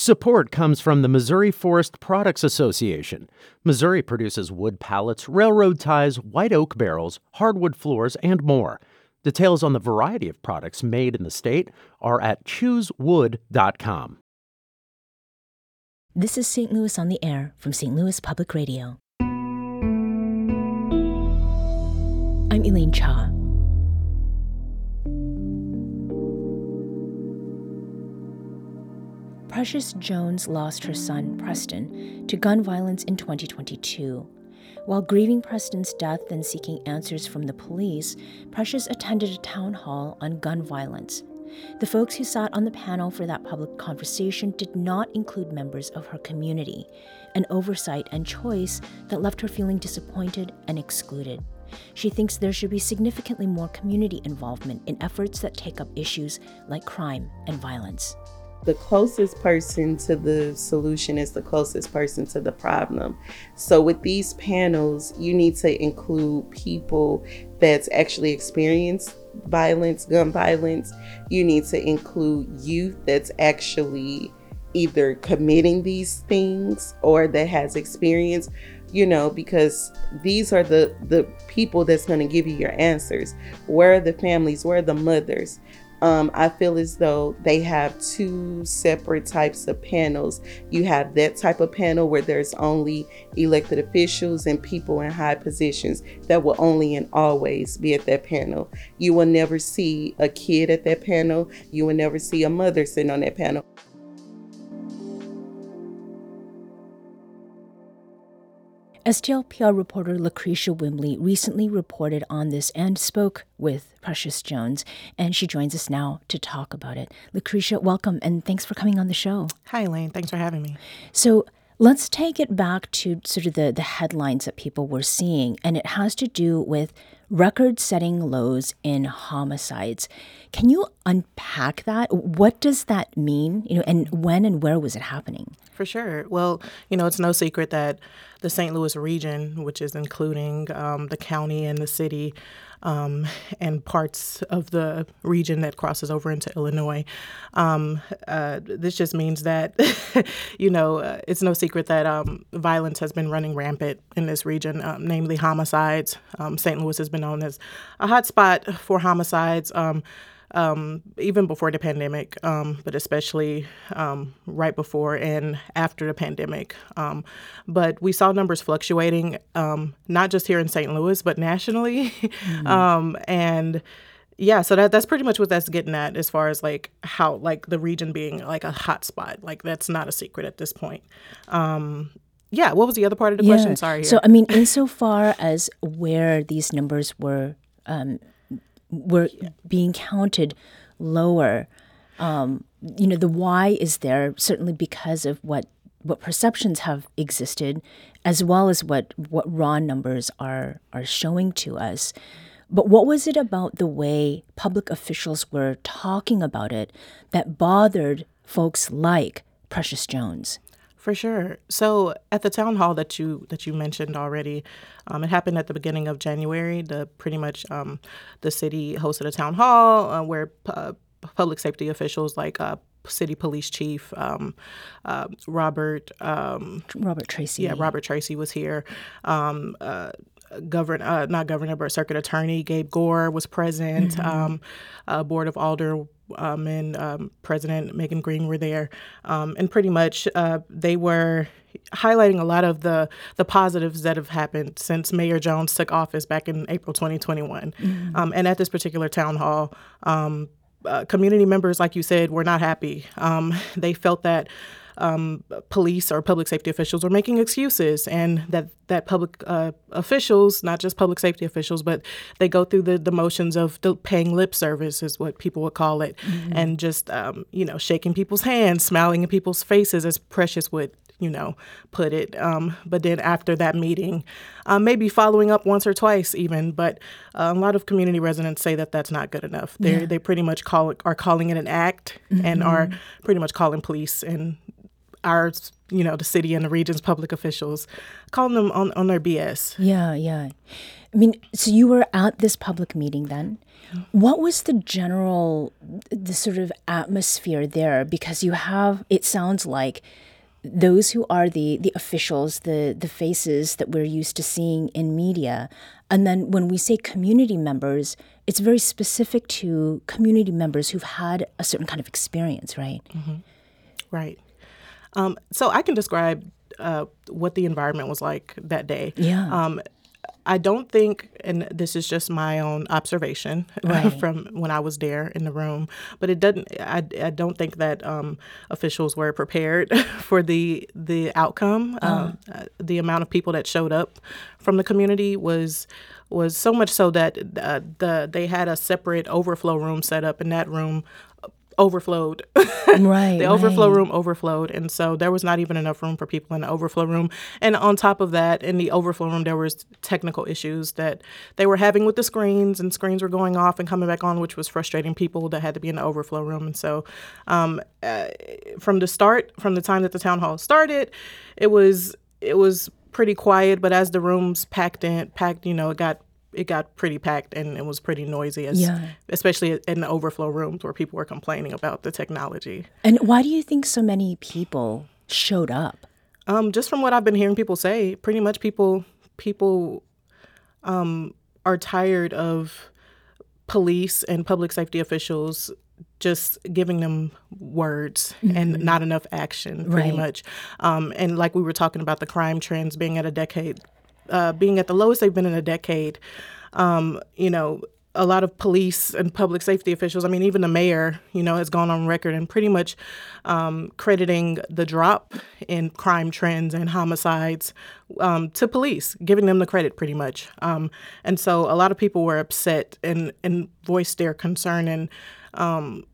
Support comes from the Missouri Forest Products Association. Missouri produces wood pallets, railroad ties, white oak barrels, hardwood floors, and more. Details on the variety of products made in the state are at choosewood.com. This is St. Louis on the Air from St. Louis Public Radio. I'm Elaine Cha. Precious Jones lost her son, Preston, to gun violence in 2022. While grieving Preston's death and seeking answers from the police, Precious attended a town hall on gun violence. The folks who sat on the panel for that public conversation did not include members of her community, an oversight and choice that left her feeling disappointed and excluded. She thinks there should be significantly more community involvement in efforts that take up issues like crime and violence the closest person to the solution is the closest person to the problem. So with these panels, you need to include people that's actually experienced violence, gun violence. You need to include youth that's actually either committing these things or that has experience you know because these are the the people that's going to give you your answers where are the families where are the mothers um, I feel as though they have two separate types of panels. You have that type of panel where there's only elected officials and people in high positions that will only and always be at that panel. You will never see a kid at that panel. You will never see a mother sitting on that panel. STLPR reporter Lacretia Wimbley recently reported on this and spoke with Precious Jones, and she joins us now to talk about it. Lacretia, welcome, and thanks for coming on the show. Hi, Elaine. Thanks for having me. So, let's take it back to sort of the, the headlines that people were seeing, and it has to do with record setting lows in homicides. Can you unpack that? What does that mean? You know, and when and where was it happening? For sure. Well, you know, it's no secret that the St. Louis region, which is including um, the county and the city, um, and parts of the region that crosses over into Illinois. Um, uh, this just means that, you know, uh, it's no secret that um, violence has been running rampant in this region, um, namely homicides. Um, St. Louis has been known as a hotspot for homicides. Um, um, even before the pandemic, um, but especially um, right before and after the pandemic. Um, but we saw numbers fluctuating, um, not just here in St. Louis, but nationally. Mm-hmm. and yeah, so that that's pretty much what that's getting at as far as like how like the region being like a hot spot. Like that's not a secret at this point. Um, yeah, what was the other part of the yeah. question? Sorry. Here. So I mean, insofar as where these numbers were um, were being counted lower. Um, you know, the why is there certainly because of what what perceptions have existed, as well as what what raw numbers are are showing to us. But what was it about the way public officials were talking about it that bothered folks like Precious Jones? For sure. So at the town hall that you that you mentioned already, um, it happened at the beginning of January. The pretty much um, the city hosted a town hall uh, where uh, public safety officials like uh, city police chief um, uh, Robert um, Robert Tracy. Yeah, Robert Tracy was here. Um, uh, governor, uh, not governor, but circuit attorney Gabe Gore was present. Mm-hmm. Um, uh, board of alder um, and um, President Megan Green were there, um, and pretty much uh, they were highlighting a lot of the the positives that have happened since Mayor Jones took office back in April 2021. Mm-hmm. Um, and at this particular town hall, um, uh, community members, like you said, were not happy. Um, they felt that um, police or public safety officials are making excuses, and that that public uh, officials, not just public safety officials, but they go through the, the motions of paying lip service, is what people would call it, mm-hmm. and just um, you know shaking people's hands, smiling in people's faces, as Precious would you know put it. Um, but then after that meeting, uh, maybe following up once or twice even. But uh, a lot of community residents say that that's not good enough. They yeah. they pretty much call it, are calling it an act mm-hmm. and are pretty much calling police and our you know the city and the region's public officials calling them on, on their bs Yeah, yeah. I mean, so you were at this public meeting then. What was the general, the sort of atmosphere there? Because you have, it sounds like those who are the the officials, the the faces that we're used to seeing in media, and then when we say community members, it's very specific to community members who've had a certain kind of experience, right? Mm-hmm. right um, so i can describe uh, what the environment was like that day Yeah. um, I don't think, and this is just my own observation Right. from when I was there in the room, but it doesn't. I, I don't think that um, officials were prepared for the the outcome. Um, uh, the amount of people that showed up from the community was was so much so that uh, the they had a separate overflow room set up, and that room overflowed. Right. the overflow right. room overflowed and so there was not even enough room for people in the overflow room and on top of that in the overflow room there was technical issues that they were having with the screens and screens were going off and coming back on which was frustrating people that had to be in the overflow room and so um, uh, from the start from the time that the town hall started it was it was pretty quiet but as the rooms packed in packed you know it got it got pretty packed and it was pretty noisy as, Yeah. especially in the overflow rooms where people were complaining about the technology And why do you think so many people showed up? Um, just from what I've been hearing people say, pretty much people people um, are tired of police and public safety officials just giving them words and not enough action, pretty Right. much. Um, and like we were talking about the crime trends being at a decade, uh, being at the lowest they've been in a decade. Um, you know, a lot of police and public safety officials, I mean, even the mayor, you know, has gone on record and pretty much um, crediting the drop in crime trends and homicides um, to police, giving them the credit pretty much. Um, and so a lot of people were upset and, and voiced their concern and, um,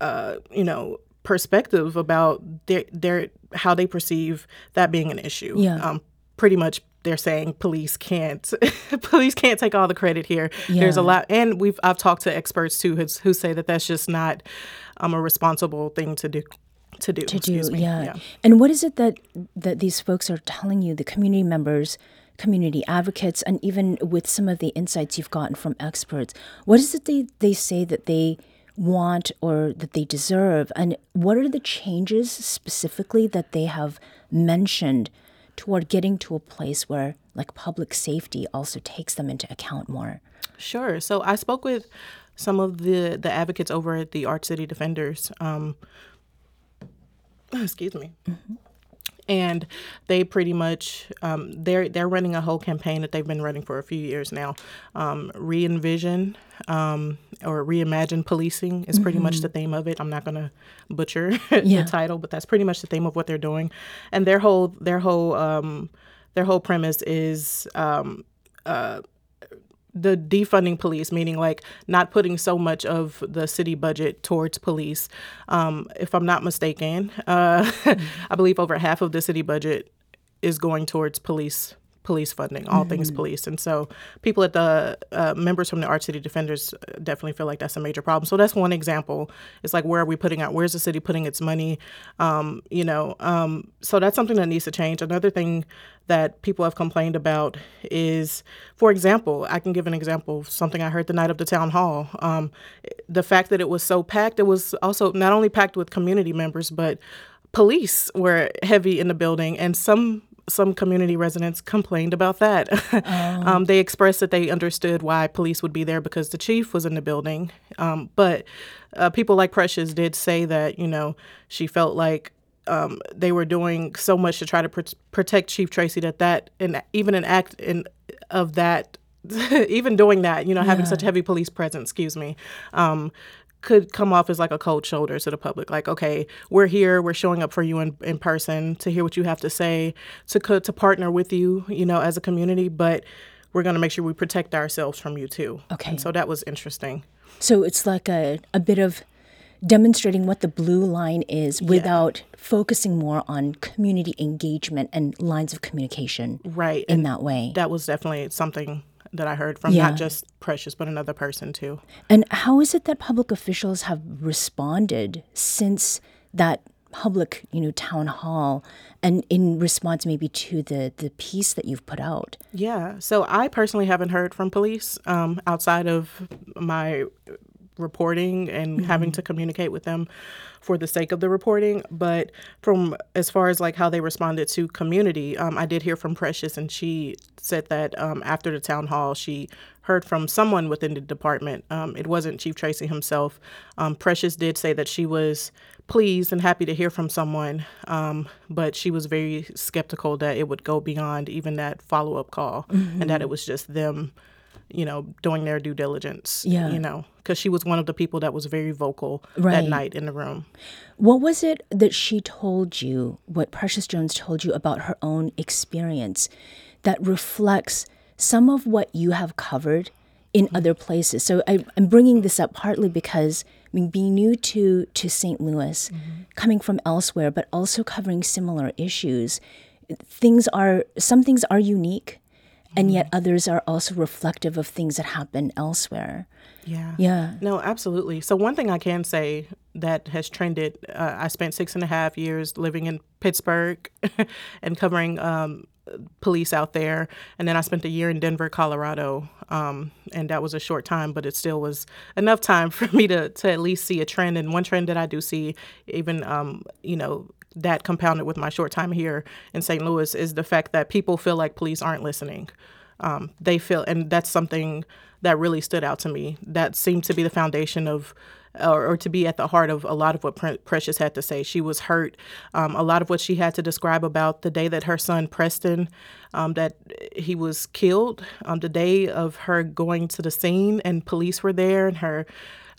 uh, you know, perspective about their, their how they perceive that being an issue. Yeah. Um, pretty much they're saying police can't police can't take all the credit here. There's a lot, and we've I've talked to experts too who's, who say that that's just not um, a responsible thing to do. To do, to do me. yeah. and what is it that that these folks are telling you the community members community advocates and even with some of the insights you've gotten from experts what is it they they say that they want or that they deserve and what are the changes specifically that they have mentioned toward getting to a place where like public safety also takes them into account more Sure. So I spoke with some of the the advocates over at the ArchCity Defenders. Um, excuse me. And they pretty much um, they're they're running a whole campaign that they've been running for a few years now. Um, Re-envision um, or reimagine policing is pretty much the theme of it. I'm not gonna butcher Yeah. the title, but that's pretty much the theme of what they're doing. And their whole their whole um, their whole premise is um, the defunding police, meaning like not putting so much of the city budget towards police. Um, if I'm not mistaken, uh, I believe over half of the city budget is going towards police police funding, all things police. And so people at the uh, members from the ArchCity Defenders uh, definitely feel like that's a major problem. So that's one example. It's like where are we putting out? Where's the city putting its money? Um, you know, um, so that's something that needs to change. Another thing that people have complained about is, for example, I can give an example of something I heard the night of the town hall. Um, the fact that it was so packed, it was also not only packed with community members, but police were heavy in the building, and some some community residents complained about that. um, they expressed that they understood why police would be there because the chief was in the building, um, but uh, people like Precious did say that you know she felt like um, they were doing so much to try to pr- protect Chief Tracy that that and even an act in of that, even doing that, you know, having such heavy police presence, excuse me, um, could come off as like a cold shoulder to the public. Like, okay, we're here, we're showing up for you in, in person to hear what you have to say, to co- to partner with you, you know, as a community, but we're going to make sure we protect ourselves from you too. Okay. And so that was interesting. So it's like a, a bit of demonstrating what the blue line is without focusing more on community engagement and lines of communication Right. in and that way. that was definitely something that I heard from Yeah. not just Precious, but another person too. And how is it that public officials have responded since that public, you know, town hall and in response maybe to the the piece that you've put out? Yeah. So I personally haven't heard from police um, outside of my reporting and mm-hmm. having to communicate with them for the sake of the reporting. But from as far as like how they responded to community, um, I did hear from Precious, and she said that um, after the town hall, she heard from someone within the department. Um, it wasn't Chief Tracy himself. Um, Precious did say that she was pleased and happy to hear from someone, um, but she was very skeptical that it would go beyond even that follow up call mm-hmm. and that it was just them you know, doing their due diligence. Yeah. You know, because she was one of the people that was very vocal right. that night in the room. What was it that she told you, what Precious Jones told you about her own experience that reflects some of what you have covered in mm-hmm. other places? So I, am bringing this up partly because. I mean, being new to, to St. Louis, mm-hmm. coming from elsewhere, but also covering similar issues, things are some things are unique and yet mm-hmm. others are also reflective of things that happen elsewhere. Yeah. Yeah. No, absolutely. So, one thing I can say that has trended uh, I spent six and a half years living in Pittsburgh and covering um, police out there. And then I spent a year in Denver, Colorado. Um, and that was a short time, but it still was enough time for me to, to at least see a trend. And one trend that I do see, even, um, you know, that compounded with my short time here in St. Louis is the fact that people feel like police aren't listening. Um, they feel, and that's something that really stood out to me. That seemed to be the foundation of, or, or to be at the heart of a lot of what Pre- Precious had to say. She was hurt. Um, a lot of what she had to describe about the day that her son Preston, um, that he was killed, um, the day of her going to the scene and police were there and her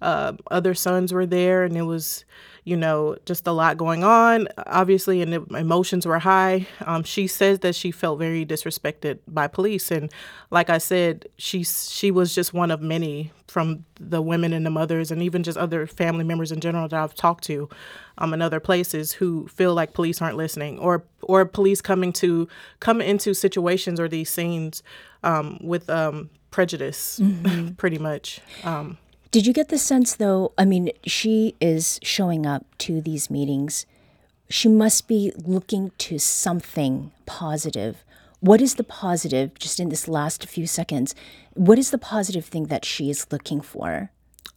uh, other sons were there, and it was, you know, just a lot going on, obviously, and the emotions were high. Um, she says that she felt very disrespected by police, and like I said, she she was just one of many from the women and the mothers, and even just other family members in general that I've talked to, um, in other places who feel like police aren't listening, or or police coming to come into situations or these scenes um, with um, prejudice, mm-hmm. pretty much. Um, did you get the sense, though? I mean, she is showing up to these meetings. She must be looking to something positive. What is the positive, just in this last few seconds? What is the positive thing that she is looking for?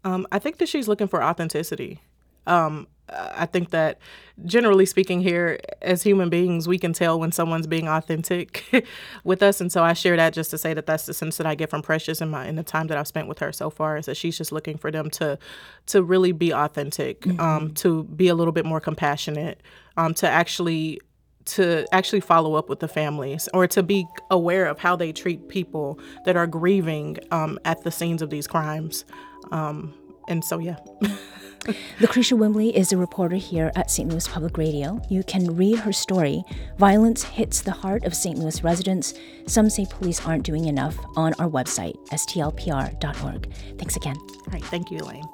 Um, I think that she's looking for authenticity. Um, I think that generally speaking, here as human beings, we can tell when someone's being authentic with us, and so I share that just to say that that's the sense that I get from Precious in my in the time that I've spent with her so far is that she's just looking for them to to really be authentic, mm-hmm. um, to be a little bit more compassionate, um, to actually to actually follow up with the families or to be aware of how they treat people that are grieving um, at the scenes of these crimes. Um, and so, yeah. Lacretia Wimbley is a reporter here at St. Louis Public Radio. You can read her story, Violence Hits the Heart of St. Louis Residents. Some say police aren't doing enough on our website, stlpr.org. Thanks again. All right. Thank you, Elaine.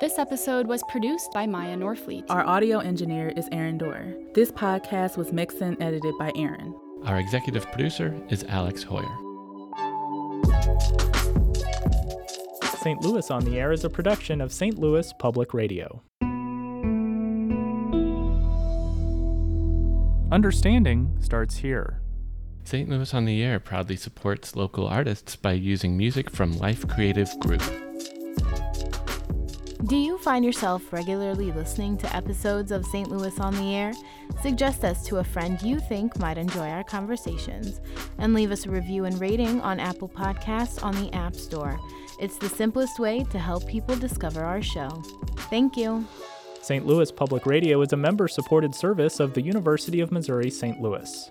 This episode was produced by Maya Norfleet. Our audio engineer is Aaron Doerr. This podcast was mixed and edited by Aaron. Our executive producer is Alex Heuer. St. Louis on the Air is a production of St. Louis Public Radio. Understanding starts here. St. Louis on the Air proudly supports local artists by using music from Life Creative Group. Do you find yourself regularly listening to episodes of St. Louis on the Air? Suggest us to a friend you think might enjoy our conversations and leave us a review and rating on Apple Podcasts on the App Store. It's the simplest way to help people discover our show. Thank you. St. Louis Public Radio is a member supported service of the University of Missouri St. Louis.